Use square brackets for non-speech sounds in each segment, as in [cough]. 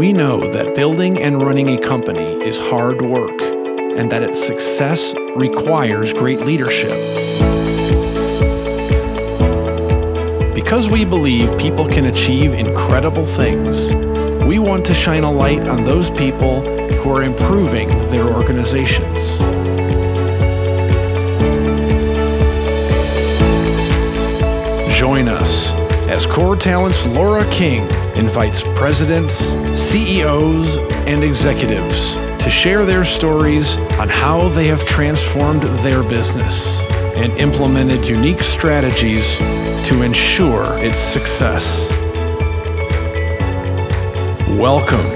We know that building and running a company is hard work and that its success requires great leadership. Because we believe people can achieve incredible things, we want to shine a light on those people who are improving their organizations. Join us as Core Talent's Laura King invites presidents, CEOs, and executives to share their stories on how they have transformed their business and implemented unique strategies to ensure its success. Welcome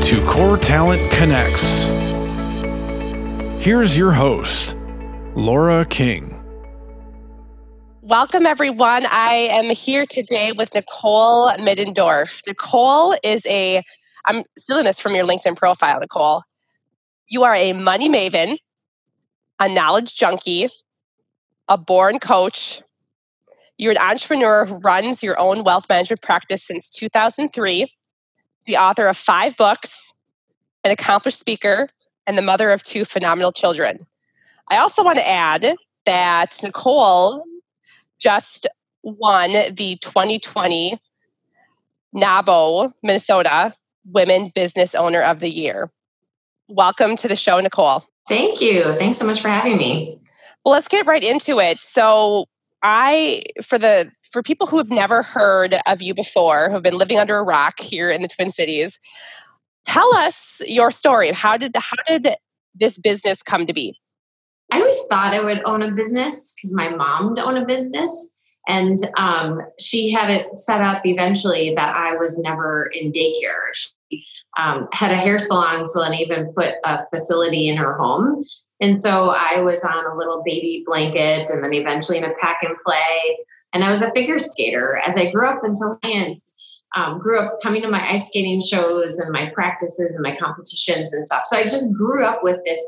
to Core Talent Connects. Here's your host, Laura King. Welcome, everyone. I am here today with Nicole Middendorf. Nicole is a, I'm stealing this from your LinkedIn profile, Nicole. You are a money maven, a knowledge junkie, a born coach. You're an entrepreneur who runs your own wealth management practice since 2003, the author of five books, an accomplished speaker, and the mother of two phenomenal children. I also want to add that Nicole just won the 2020 NAWBO, Minnesota Women Business Owner of the Year. Welcome to the show, Nicole. Thank you. Thanks so much for having me. Well, let's get right into it. So, I for the for people who have never heard of you before, who have been living under a rock here in the Twin Cities, tell us your story. How did how did this business come to be? I always thought I would own a business because my mom owned a business. And um, she had it set up eventually that I was never in daycare. She um, had a hair salon, so then even put a facility in her home. And so I was on a little baby blanket and then eventually in a pack and play. And I was a figure skater. As I grew up in Science, um, grew up coming to my ice skating shows and my practices and my competitions and stuff. So I just grew up with this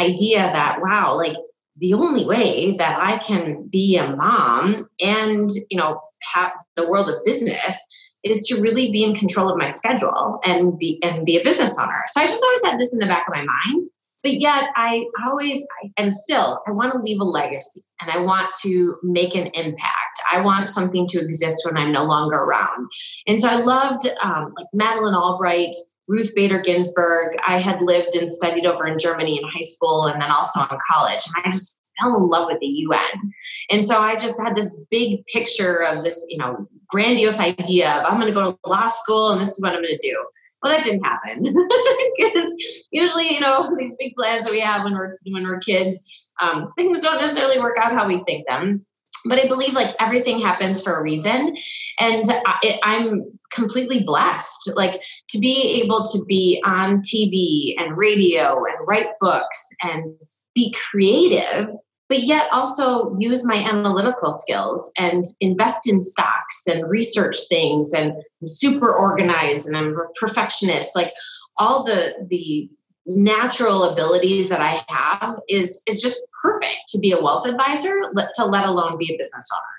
idea that wow like the only way that i can be a mom and you know have the world of business is to really be in control of my schedule and be and be a business owner. So i just always had this in the back of my mind but yet i always and still i want to leave a legacy and i want to make an impact. I want something to exist when i'm no longer around. And so i loved um, like Madeleine Albright Ruth Bader Ginsburg. I had lived and studied over in Germany in high school and then also in college. And I just fell in love with the UN. And so I just had this big picture of this, you know, grandiose idea of I'm going to go to law school and this is what I'm going to do. Well, that didn't happen [laughs] because usually, you know, these big plans that we have when we're when we're kids, um, things don't necessarily work out how we think them. But I believe like everything happens for a reason, and I, I'm completely blessed. Like to be able to be on tv and radio and write books and be creative but yet also use my analytical skills and invest in stocks and research things and I'm super organized and I'm a perfectionist. Like all the the natural abilities that I have is is just perfect to be a wealth advisor to let alone be a business owner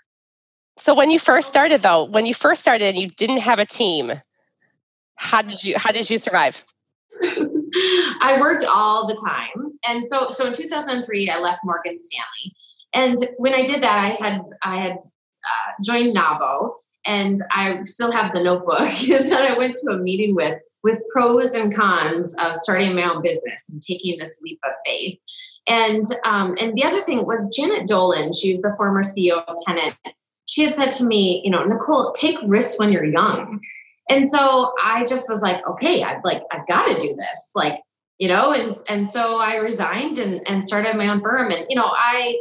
so when you first started though, when you first started and you didn't have a team, how did you how did you survive? [laughs] I worked all the time. And so so in 2003 I left Morgan Stanley. And when I did that I had I had uh, joined NAWBO and I still have the notebook [laughs] that I went to a meeting with with pros and cons of starting my own business and taking this leap of faith. And um, and the other thing was Janet Dolan. She was the former CEO of Tennant she had said to me, you know, Nicole, take risks when you're young. And so I just was like, okay, I've like, I've got to do this. Like, you know, and and so I resigned and, and started my own firm. And, you know, I,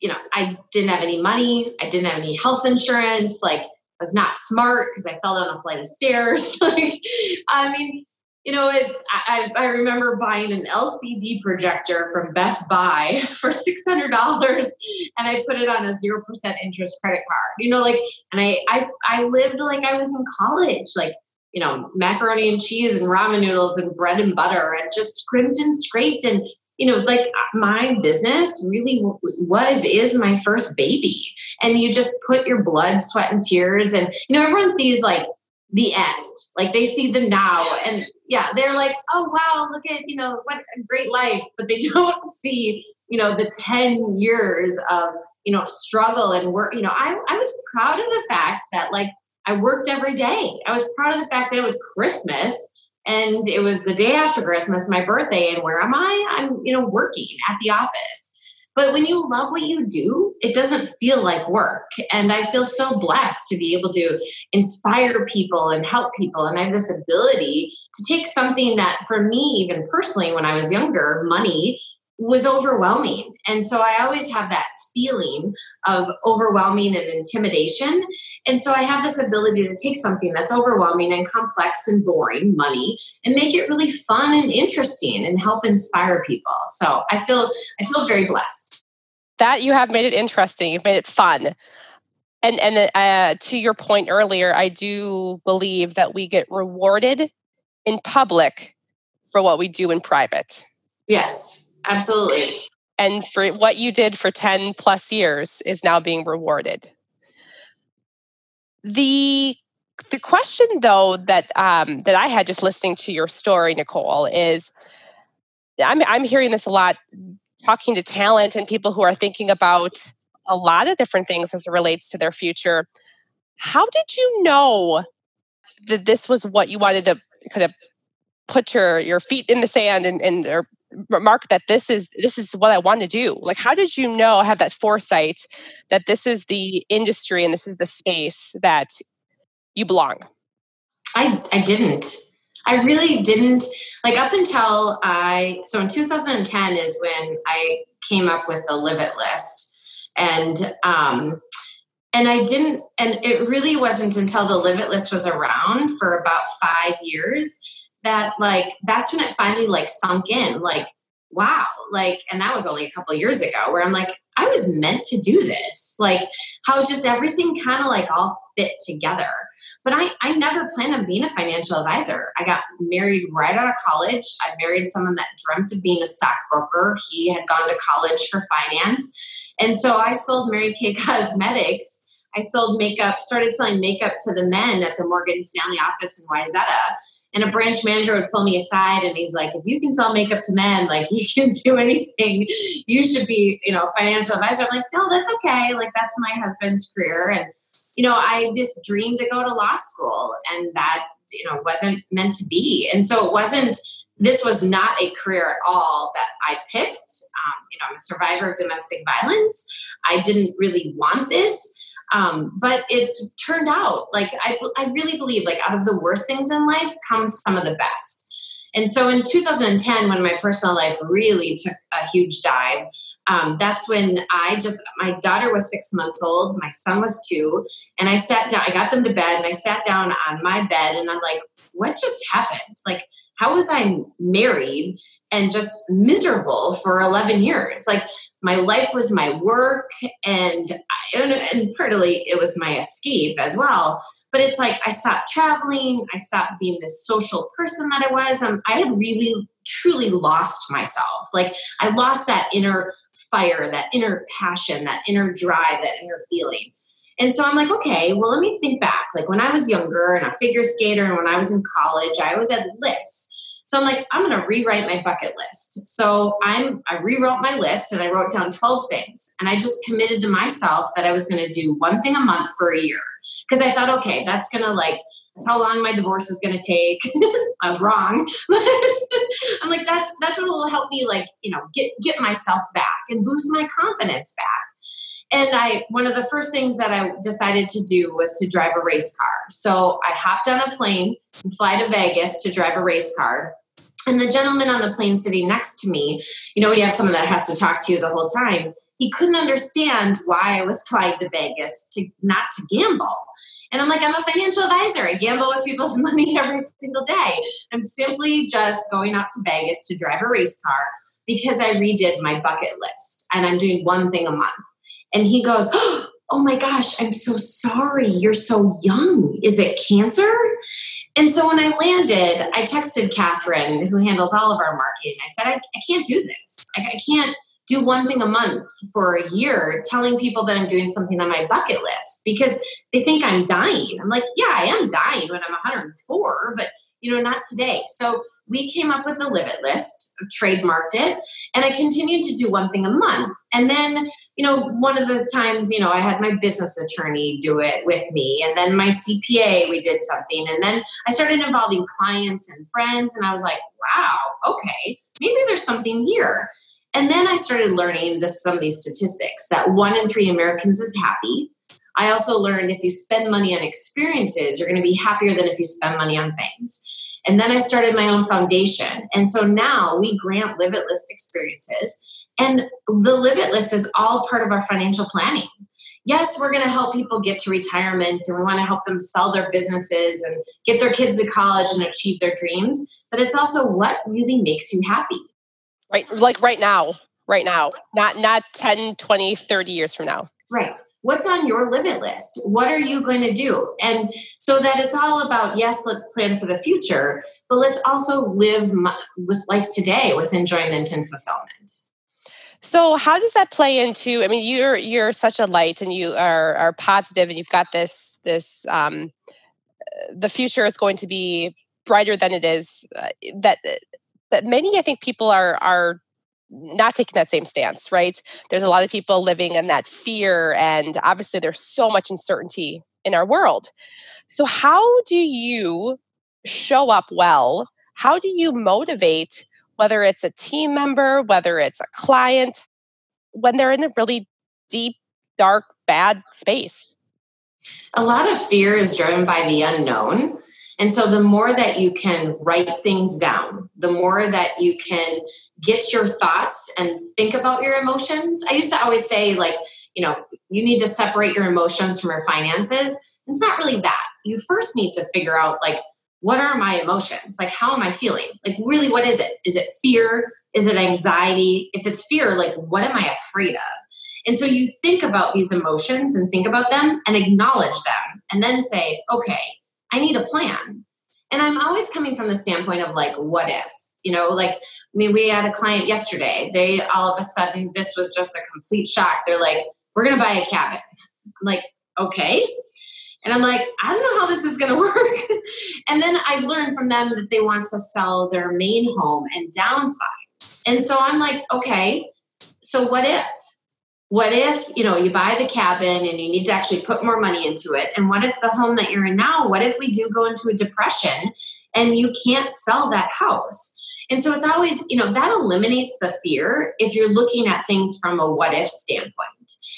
you know, I didn't have any money, I didn't have any health insurance, like I was not smart because I fell down a flight of stairs. [laughs] like, I mean, you know, it's I, I remember buying an LCD projector from Best Buy [laughs] for six hundred dollars, and I put it on a zero percent interest credit card. You know, like, and I I I lived like I was in college, like you know, macaroni and cheese and ramen noodles and bread and butter, and just scrimped and scraped and you know, like my business really was, is my first baby. And you just put your blood, sweat, and tears. And, you know, everyone sees like the end. Like they see the now and yeah, they're like, oh wow, look at, you know, what a great life. But they [laughs] don't see, you know, the 10 years of, you know, struggle and work. You know, I, I was proud of the fact that like I worked every day. I was proud of the fact that it was Christmas and it was the day after Christmas, my birthday, and where am I? I'm, you know, working at the office. But when you love what you do, it doesn't feel like work. And I feel so blessed to be able to inspire people and help people. And I have this ability to take something that, for me, even personally, when I was younger, money was overwhelming. And so I always have that feeling of overwhelming and intimidation. And so I have this ability to take something that's overwhelming and complex and boring, money, and make it really fun and interesting and help inspire people. So I feel I feel very blessed. That you have made it interesting. You've made it fun. And and uh, to your point earlier, I do believe that we get rewarded in public for what we do in private. Yes. Absolutely. And for what you did for 10 plus years is now being rewarded. The the question though that um, that I had just listening to your story, Nicole, is I'm I'm hearing this a lot talking to talent and people who are thinking about a lot of different things as it relates to their future. How did you know that this was what you wanted to kind of put your your feet in the sand and, and or mark that this is this is what I want to do? Like how did you know have that foresight that this is the industry and this is the space that you belong? I I didn't. I really didn't like up until I so in 2010 is when I came up with the live it list. And um and I didn't and it really wasn't until the live it list was around for about 5 years that like that's when it finally like sunk in. Like wow like and that was only a couple years ago where i'm like i was meant to do this. Like how just everything kind of like all fit together but i i never planned on being a financial advisor i got married right out of college i married someone that dreamt of being a stockbroker he had gone to college for finance and so i sold mary kay [laughs] cosmetics i sold makeup started selling makeup to the men at the morgan stanley office in wayzata and a branch manager would pull me aside and he's like, if you can sell makeup to men, like [laughs] you can do anything. You should be, you know, financial advisor. I'm like, no, that's okay. Like that's my husband's career. And, you know, I this dream to go to law school and that, you know, wasn't meant to be. And so it wasn't, this was not a career at all that I picked. Um, you know, I'm a survivor of domestic violence. I didn't really want this. Um, but it's turned out like I, I really believe like out of the worst things in life comes some of the best. And so in 2010, when my personal life really took a huge dive, um, that's when I just, my daughter was six months old, my son was two, and I sat down, I got them to bed, and I sat down on my bed, and I'm like, what just happened? Like, how was I married and just miserable for 11 years? Like, my life was my work and, and and partly it was my escape as well but it's like i stopped traveling i stopped being this social person that i was and i had really truly lost myself like i lost that inner fire that inner passion that inner drive that inner feeling and so i'm like okay well let me think back like when i was younger and a figure skater and when i was in college i always had lists so I'm like, I'm going to rewrite my bucket list. So I'm I rewrote my list and I wrote down 12 things. And I just committed to myself that I was going to do one thing a month for a year. Because I thought, okay, that's to like that's how long my divorce is to take. [laughs] I was wrong. [laughs] I'm like, that's that's what will help me, like, you know, get get myself back and boost my confidence back. And I, one of the first things that I decided to do was to drive a race car. So I hopped on a plane and fly to Vegas to drive a race car. And the gentleman on the plane sitting next to me, you know, when you have someone that has to talk to you the whole time, he couldn't understand why I was flying to Vegas to not to gamble. And I'm like, I'm a financial advisor. I gamble with people's [laughs] money every single day. I'm simply just going out to Vegas to drive a race car because I redid my bucket list and I'm doing one thing a month. And he goes, [gasps] Oh my gosh, I'm so sorry. You're so young. Is it cancer? And so when I landed, I texted Catherine, who handles all of our marketing. I said, I, I can't do this. I, I can't do one thing a month for a year, telling people that I'm doing something on my bucket list because they think I'm dying. I'm like, yeah, I am dying when I'm 104, but you know, not today. So we came up with a Live It list, trademarked it, and I continued to do one thing a month. And then, you know, one of the times, you know, I had my business attorney do it with me, and then my CPA, we did something. And then I started involving clients and friends, and I was like, wow, okay, maybe there's something here. And then I started learning this, some of these statistics that one in three Americans is happy. I also learned if you spend money on experiences, you're going to be happier than if you spend money on things. And then I started my own foundation. And so now we grant Live It List experiences. And the Live It List is all part of our financial planning. Yes, we're going to help people get to retirement and we want to help them sell their businesses and get their kids to college and achieve their dreams. But it's also what really makes you happy. Right. Like right now, right now, not, not 10, 20, 30 years from now. Right. What's on your live it list? What are you going to do? And so that it's all about, yes, let's plan for the future, but let's also live with life today with enjoyment and fulfillment. So how does that play into? I mean, you're you're such a light, and you are are positive, and you've got this this. Um, the future is going to be brighter than it is. Uh, that that many, I think, people are are not taking that same stance, right? There's a lot of people living in that fear, and obviously, there's so much uncertainty in our world. So, how do you show up well? How do you motivate, whether it's a team member, whether it's a client, when they're in a really deep, dark, bad space? A lot of fear is driven by the unknown. And so the more that you can write things down, the more that you can get your thoughts and think about your emotions. I used to always say, like, you know, you need to separate your emotions from your finances. It's not really that. You first need to figure out, like, what are my emotions? Like, how am I feeling? Like, really, what is it? Is it fear? Is it anxiety? If it's fear, like, what am I afraid of? And so you think about these emotions and think about them and acknowledge them and then say, okay, I need a plan. And I'm always coming from the standpoint of like, what if? You know, like, I mean, we had a client yesterday. They all of a sudden, this was just a complete shock. They're like, we're going to buy a cabin. I'm like, okay. And I'm like, I don't know how this is going [laughs] to work. and then I learned from them that they want to sell their main home and downsize. And so I'm like, okay, so what if? What if you know you buy the cabin and you need to actually put more money into it? And what if the home that you're in now what if we do go into a depression and you can't sell that house? And so it's always you know that eliminates the fear if you're looking at things from a what if standpoint.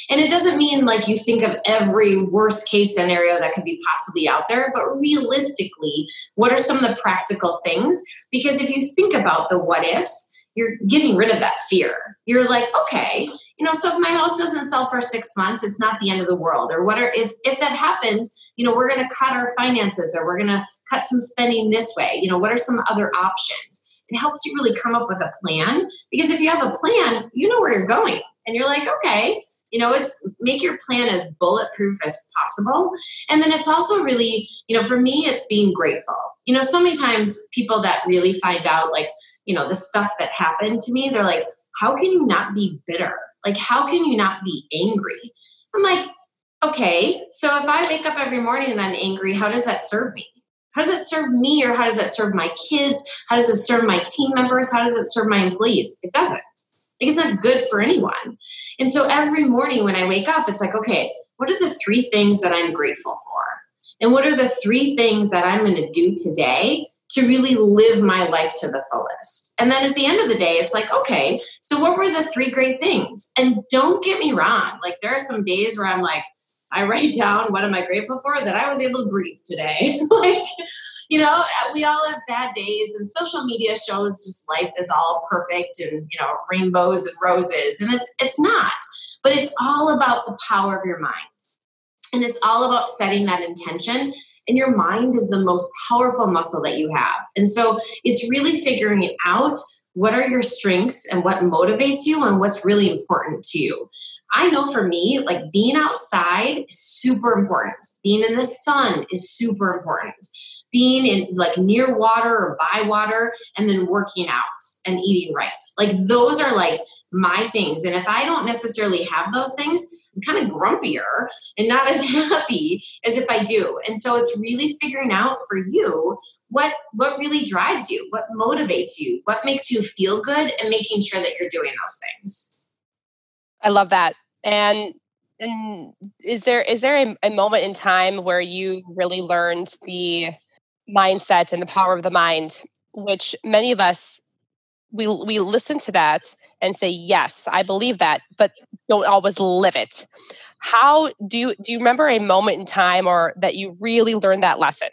And it doesn't mean like you think of every worst case scenario that could be possibly out there but realistically what are some of the practical things? Because if you think about the what ifs you're getting rid of that fear. You're like, okay, you know, so if my house doesn't sell for six months, it's not the end of the world. Or what are if if that happens, you know, we're gonna cut our finances or we're gonna cut some spending this way. You know, what are some other options? It helps you really come up with a plan because if you have a plan, you know where you're going. And you're like, okay, you know, it's make your plan as bulletproof as possible. And then it's also really, you know, for me, it's being grateful. You know, so many times people that really find out like you know the stuff that happened to me they're like how can you not be bitter like how can you not be angry? I'm like okay so if i wake up every morning and i'm angry how does that serve me? How does it serve me or how does that serve my kids? How does it serve my team members? How does it serve my employees? It doesn't. Like it's not good for anyone. And so every morning when i wake up it's like okay what are the three things that i'm grateful for? And what are the three things that i'm going to do today to really live my life to the fullest. And then at the end of the day, it's like, okay, so what were the three great things? And don't get me wrong, like there are some days where I'm like, I write [laughs] down what am I grateful for that I was able to breathe today. [laughs] like, you know, uh, we all have bad days, and social media shows just life is all perfect and you know rainbows and roses, and it's it's not. But it's all about the power of your mind, and it's all about setting that intention and your mind is the most powerful muscle that you have. And so it's really figuring it out what are your strengths and what motivates you and what's really important to you. I know for me, like being outside is super important. Being in the sun is super important. Being in like near water or by water and then working out and eating right. Like those are like my things. And if I don't necessarily have those things, I'm kind of grumpier and not [laughs] as happy as if I do. And so it's really figuring out for you what what really drives you, what motivates you, what makes you feel good and making sure that you're doing those things. I love that. And and is there is there a, a moment in time where you really learned the mindset and the power of the mind, which many of us we we listen to that and say yes i believe that but don't always live it. How do you do you remember a moment in time or that you really learned that lesson?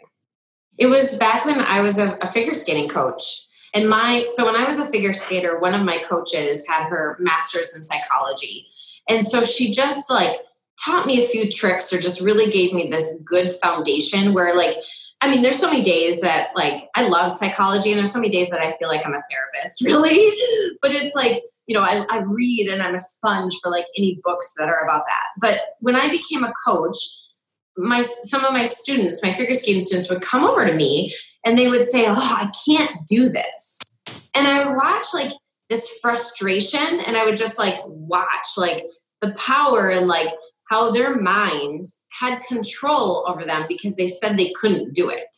It was back when i was a, a figure skating coach. And my so when i was a figure skater one of my coaches had her master's in psychology. And so she just like taught me a few tricks or just really gave me this good foundation where like I mean, there's so many days that like I love psychology, and there's so many days that I feel like I'm a therapist, [laughs] really. but it's like, you know, I, I read and I'm a sponge for like any books that are about that. But when I became a coach, my some of my students, my figure skating students, would come over to me and they would say, "Oh, I can't do this," and I would watch like this frustration, and I would just like watch like the power and like how their mind had control over them because they said they couldn't do it.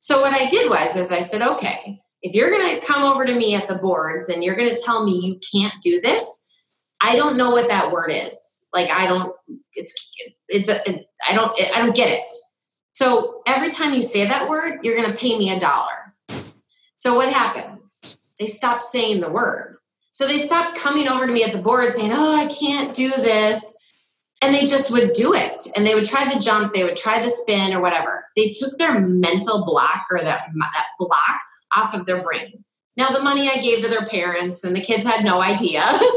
So what I did was is I said, okay, if you're going to come over to me at the boards and you're going to tell me you can't do this, I don't know what that word is. Like I don't it's it's it, I don't I don't get it. So every time you say that word, you're going to pay me a dollar. So what happens? They stop saying the word. So they stop coming over to me at the board saying, "Oh, I can't do this." And they just would do it. And they would try the jump they would try the spin or whatever. They took their mental block or that, that block off of their brain. Now the money i gave to their parents and the kids had no idea. [laughs]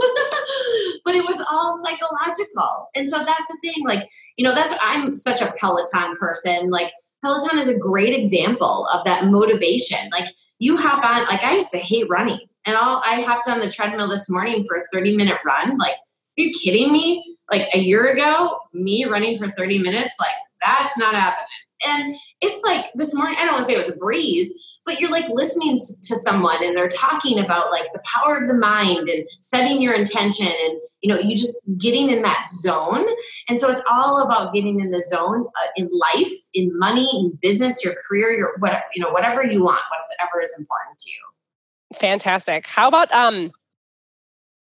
But it was all psychological. And so that's the thing like you know that's i'm such a peloton person. Like peloton is a great example of that motivation. Like you hop on like i used to hate running. And all i hopped on the treadmill this morning for a 30 minute run. Like are you kidding me like a year ago, me running for 30 minutes, like that's not happening. And it's like this morning, I don't want to say it was a breeze, but you're like listening to someone and they're talking about like the power of the mind and setting your intention and you know you just getting in that zone. And so it's all about getting in the zone uh, in life in money in business your career your whatever you know whatever you want whatever is important to you. Fantastic. How about um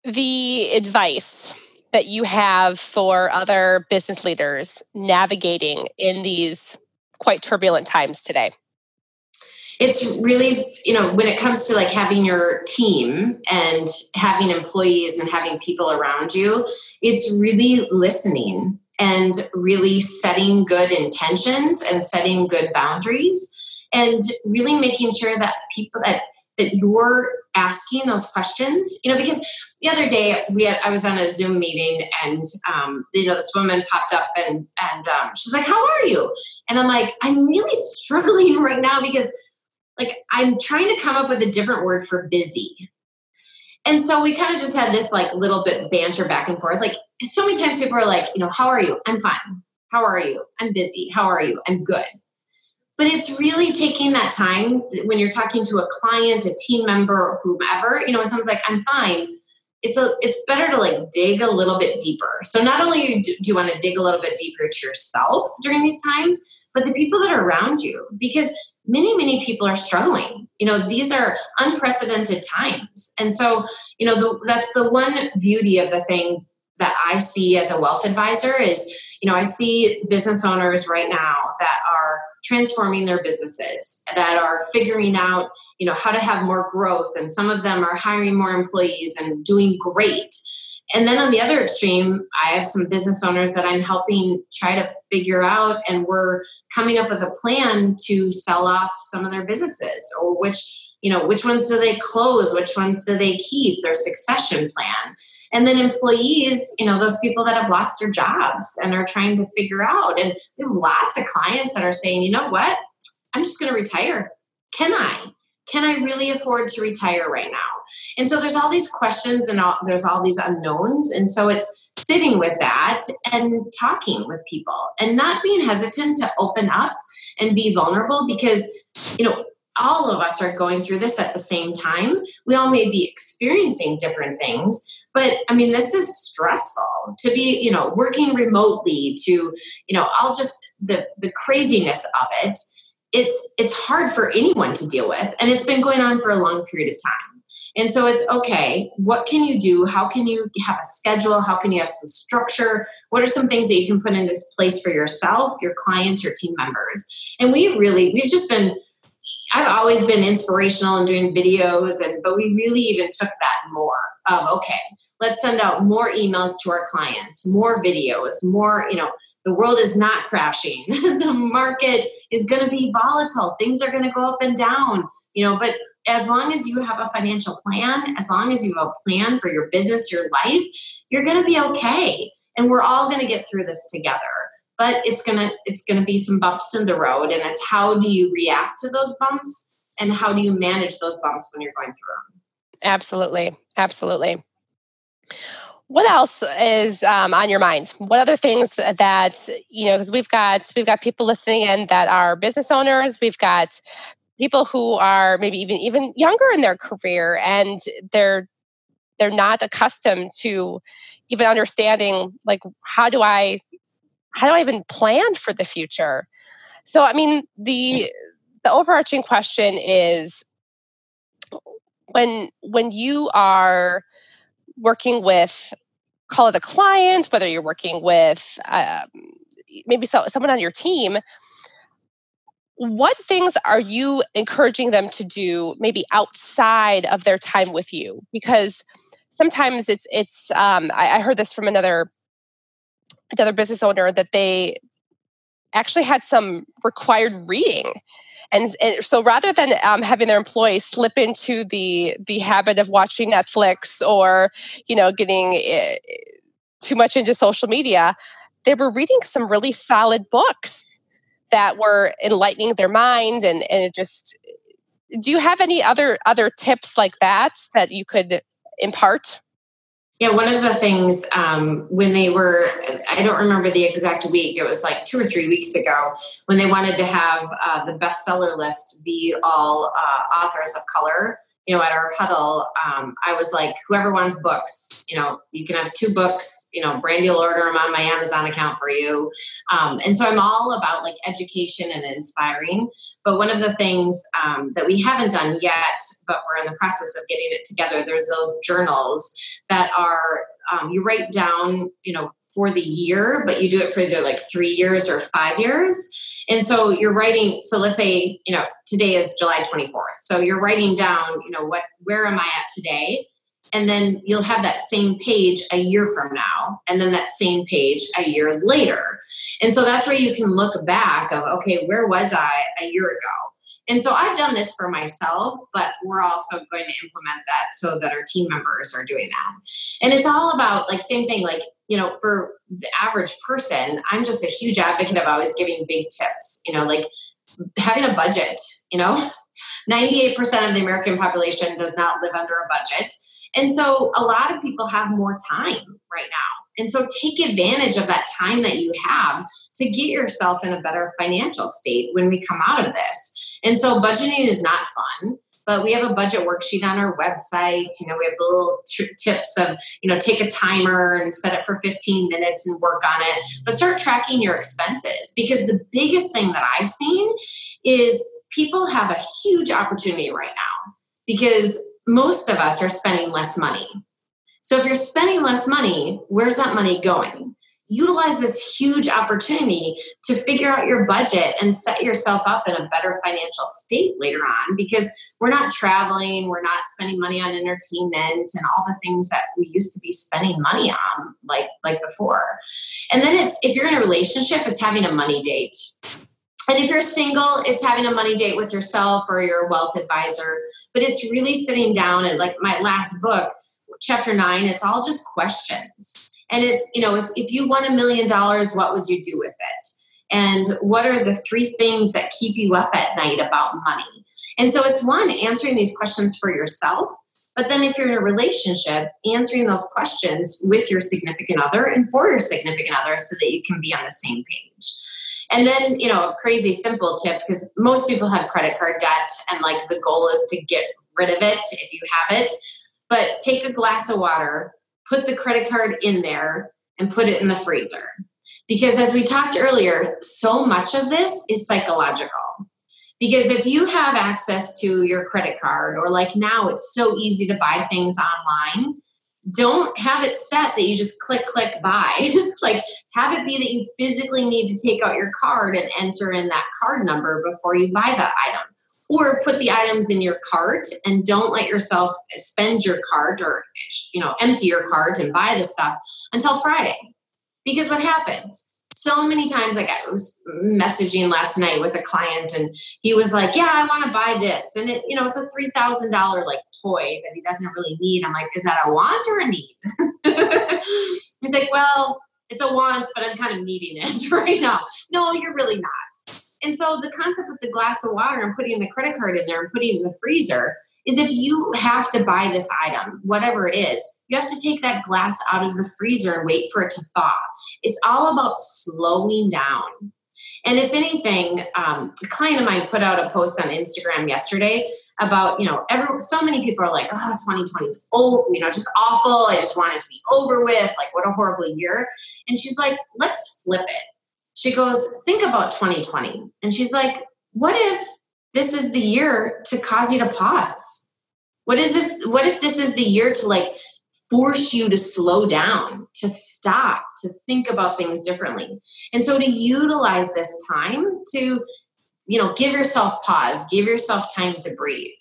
the advice that you have for other business leaders navigating in these quite turbulent times today? It's really, you know, when it comes to like having your team and having employees and having people around you, it's really listening and really setting good intentions and setting good boundaries and really making sure that people that that you're asking those questions you know because the other day we had i was on a zoom meeting and um, you know this woman popped up and and um, she's like how are you? And i'm like i'm really struggling [laughs] right now because like i'm trying to come up with a different word for busy. And so we kind of just had this like little bit banter back and forth. Like so many times people are like you know how are you? I'm fine. How are you? I'm busy. How are you? I'm good. But it's really taking that time when you're talking to a client a team member whomever you know and someone's like i'm fine it's a it's better to like dig a little bit deeper. So not only do you want to dig a little bit deeper to yourself during these times but the people that are around you because many many people are struggling. You know these are unprecedented times. And so you know the, that's the one beauty of the thing that i see as a wealth advisor is you know i see business owners right now that are transforming their businesses that are figuring out you know how to have more growth and some of them are hiring more employees and doing great. And then on the other extreme i have some business owners that i'm helping try to figure out and we're coming up with a plan to sell off some of their businesses or which you know which ones do they close which ones do they keep their succession plan. And then employees you know those people that have lost their jobs and are trying to figure out. And we have lots of clients that are saying you know what? I'm just going to retire. Can i can I really afford to retire right now? And so there's all these questions and all, there's all these unknowns. And so it's sitting with that and talking with people and not being hesitant to open up and be vulnerable because, you know, all of us are going through this at the same time. We all may be experiencing different things, but I mean, this is stressful to be, you know, working remotely to, you know, I'll just the the craziness of it it's it's hard for anyone to deal with and it's been going on for a long period of time. And so it's okay what can you do? How can you have a schedule? How can you have some structure? What are some things that you can put into place for yourself your clients your team members? And we really we've just been i've always been inspirational in doing videos and but we really even took that more of okay let's send out more emails to our clients more videos more you know the world is not crashing. [laughs] The market is going to be volatile. Things are going to go up and down you know but as long as you have a financial plan as long as you have a plan for your business your life you're going to be okay. And we're all going to get through this together. But it's going to it's going to be some bumps in the road and it's how do you react to those bumps and how do you manage those bumps when you're going through them absolutely. Absolutely what else is um, on your mind? What other things that you know because we've got we've got people listening in that are business owners. We've got people who are maybe even even younger in their career and they're they're not accustomed to even understanding like how do i how do i even plan for the future? So i mean the the overarching question is when when you are working with call it a client whether you're working with um, maybe so, someone on your team what things are you encouraging them to do maybe outside of their time with you? Because sometimes it's it's um, I, I heard this from another another business owner that they actually had some required reading. And, and so rather than um, having their employees slip into the the habit of watching netflix or you know getting uh, too much into social media they were reading some really solid books that were enlightening their mind and and it just do you have any other other tips like that that you could impart yeah, one of the things um, when they were, I don't remember the exact week, it was like two or three weeks ago, when they wanted to have uh, the bestseller list be all uh, authors of color you know, at our huddle, um, I was like, whoever wants books, you know, you can have two books, you know, Brandy will order them on my Amazon account for you. Um, and so I'm all about like education and inspiring. But one of the things um, that we haven't done yet, but we're in the process of getting it together, there's those journals that are, um, you write down, you know, for the year, but you do it for either like three years or five years and so you're writing, so let's say, you know, today is July 24th. So you're writing down, you know, what, where am I at today? And then you'll have that same page a year from now, and then that same page a year later. And so that's where you can look back of, okay, where was I a year ago? And so I've done this for myself, but we're also going to implement that so that our team members are doing that. And it's all about like same thing, like you know, for the average person, I'm just a huge advocate of always giving big tips, you know, like having a budget, you know, [laughs] 98% of the American population does not live under a budget. And so a lot of people have more time right now. And so take advantage of that time that you have to get yourself in a better financial state when we come out of this. And so budgeting is not fun but we have a budget worksheet on our website. You know we have little t- tips of you know take a timer and set it for 15 minutes and work on it but start tracking your expenses because the biggest thing that i've seen is people have a huge opportunity right now because most of us are spending less money. So if you're spending less money where's that money going utilize this huge opportunity to figure out your budget and set yourself up in a better financial state later on because we're not traveling, we're not spending money on entertainment and all the things that we used to be spending money on like like before. And then it's if you're in a relationship, it's having a money date. And if you're single, it's having a money date with yourself or your wealth advisor. But it's really sitting down and like my last book, chapter nine, it's all just questions. And it's, you know, if, if you won a million dollars, what would you do with it? And what are the three things that keep you up at night about money? And so it's one, answering these questions for yourself. But then if you're in a relationship, answering those questions with your significant other and for your significant other so that you can be on the same page. And then, you know, a crazy simple tip because most people have credit card debt and like the goal is to get rid of it if you have it. But take a glass of water, put the credit card in there, and put it in the freezer. Because as we talked earlier, so much of this is psychological. Because if you have access to your credit card, or like now it's so easy to buy things online, don't have it set that you just click, click, buy. [laughs] like have it be that you physically need to take out your card and enter in that card number before you buy that item. Or put the items in your cart and don't let yourself spend your cart or you know empty your cart and buy the stuff until Friday. Because what happens? so many times like i was messaging last night with a client and he was like yeah i want to buy this. And it you know it's a $3000 like toy that he doesn't really need. I'm like is that a want or a need? [laughs] He's like well it's a want but i'm kind of needing it [laughs] right now. No you're really not and so the concept with the glass of water and putting the credit card in there and putting in the freezer is if you have to buy this item, whatever it is, you have to take that glass out of the freezer and wait for it to thaw. It's all about slowing down. And if anything, um, a client of mine put out a post on Instagram yesterday about, you know, every, so many people are like, oh, 2020 is oh, you know, just awful. I just want it to be over with. Like, what a horrible year. And she's like, let's flip it. She goes, think about 2020. And she's like, what if this is the year to cause you to pause what is if what if this is the year to like force you to slow down to stop to think about things differently and so to utilize this time to you know give yourself pause give yourself time to breathe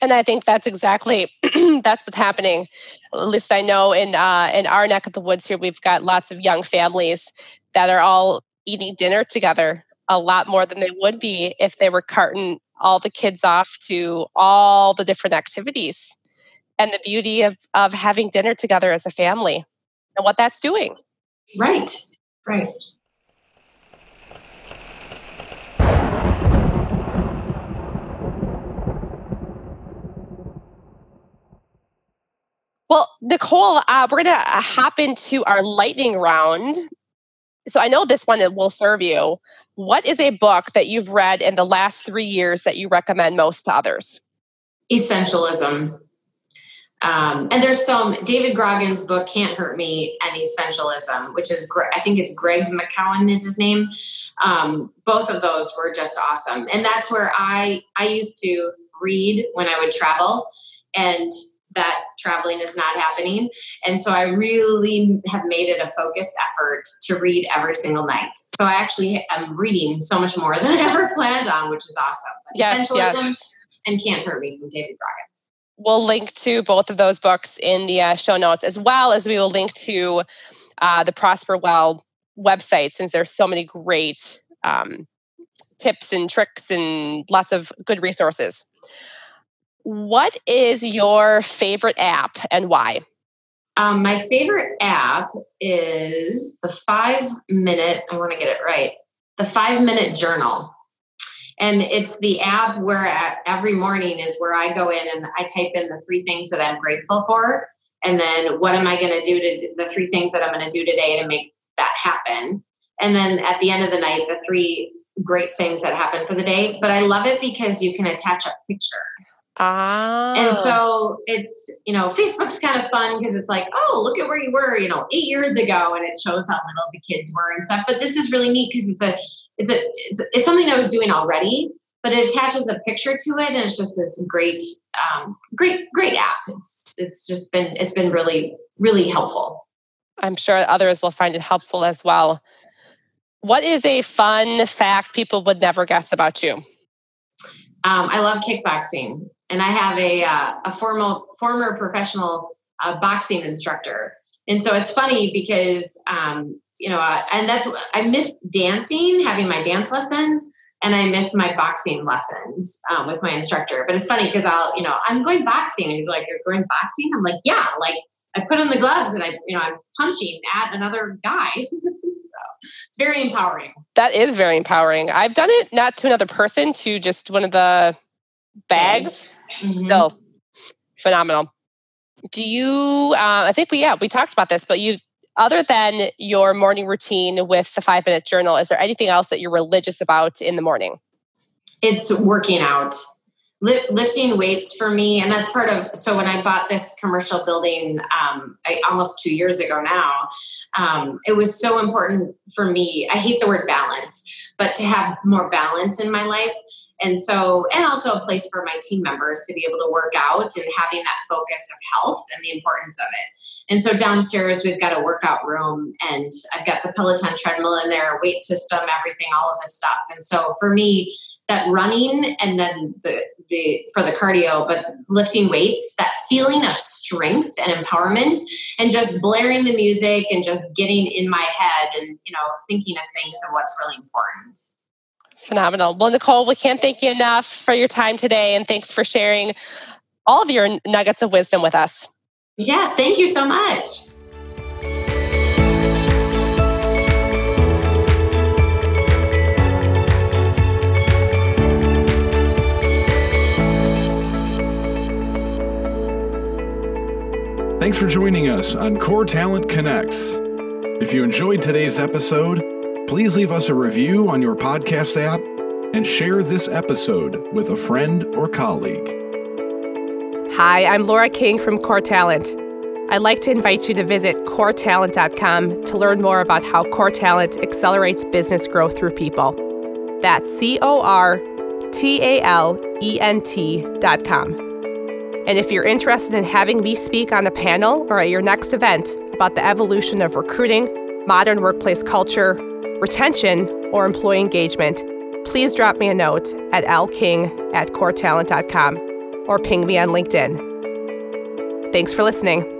and I think that's exactly [clears throat] that's what's happening. At least I know in uh, in our neck of the woods here, we've got lots of young families that are all eating dinner together a lot more than they would be if they were carting all the kids off to all the different activities and the beauty of, of having dinner together as a family and what that's doing. Right, right. Well, Nicole, uh, we're going to hop into our lightning round so I know this one will serve you. What is a book that you've read in the last three years that you recommend most to others? Essentialism. Um, and there's some David Goggins' book "Can't Hurt Me" and "Essentialism," which is I think it's Greg McKeown is his name. Um, both of those were just awesome, and that's where I I used to read when I would travel, and that traveling is not happening. And so I really have made it a focused effort to read every single night. So I actually am reading so much more than I ever planned on, which is awesome. Yes, yes. and Can't Hurt Me from David Goggins. We'll link to both of those books in the uh, show notes, as well as we will link to uh, the Prosper Well website, since there's so many great um, tips and tricks and lots of good resources. What is your favorite app and why? Um, my favorite app is the five minute, I want to get it right, the five minute journal. And it's the app where every morning is where I go in and I type in the three things that I'm grateful for. And then what am I going to do to do, the three things that I'm going to do today to make that happen? And then at the end of the night, the three great things that happen for the day. But I love it because you can attach a picture. Ah. And so it's, you know, Facebook's kind of fun because it's like, oh, look at where you were, you know, eight years ago, and it shows how little the kids were and stuff. But this is really neat because it's a, it's a, it's, it's something I was doing already, but it attaches a picture to it, and it's just this great, um, great, great app. It's, it's just been, it's been really, really helpful. I'm sure others will find it helpful as well. What is a fun fact people would never guess about you? Um, I love kickboxing and I have a uh, a formal former professional uh, boxing instructor, and so it's funny because um, you know, uh, and that's I miss dancing, having my dance lessons, and I miss my boxing lessons um, with my instructor. But it's funny because I'll, you know, I'm going boxing, and you're like, "You're going boxing?" I'm like, "Yeah." Like I put on the gloves and I, you know, I'm punching at another guy. [laughs] so it's very empowering. That is very empowering. I've done it not to another person, to just one of the bags. Mm-hmm. Still phenomenal. Do you? Uh, I think we yeah we talked about this, but you other than your morning routine with the five minute journal, is there anything else that you're religious about in the morning? It's working out lifting weights for me and that's part of so when i bought this commercial building um, I, almost two years ago now um, it was so important for me i hate the word balance but to have more balance in my life and so and also a place for my team members to be able to work out and having that focus of health and the importance of it. And so downstairs we've got a workout room and i've got the peloton treadmill in there weight system everything all of this stuff. And so for me that running and then the the for the cardio but lifting weights that feeling of strength and empowerment and just blaring the music and just getting in my head and you know thinking of things and what's really important phenomenal. Well nicole we can't thank you enough for your time today and thanks for sharing all of your nuggets of wisdom with us. Yes thank you so much. Thanks for joining us on Core Talent Connects. If you enjoyed today's episode, please leave us a review on your podcast app and share this episode with a friend or colleague. Hi, I'm Laura King from Core Talent. I'd like to invite you to visit coretalent.com to learn more about how Core Talent accelerates business growth through people. That's C O R T A L E N T.com. And if you're interested in having me speak on a panel or at your next event about the evolution of recruiting, modern workplace culture, retention, or employee engagement, please drop me a note at lking at coretalent.com or ping me on LinkedIn. Thanks for listening.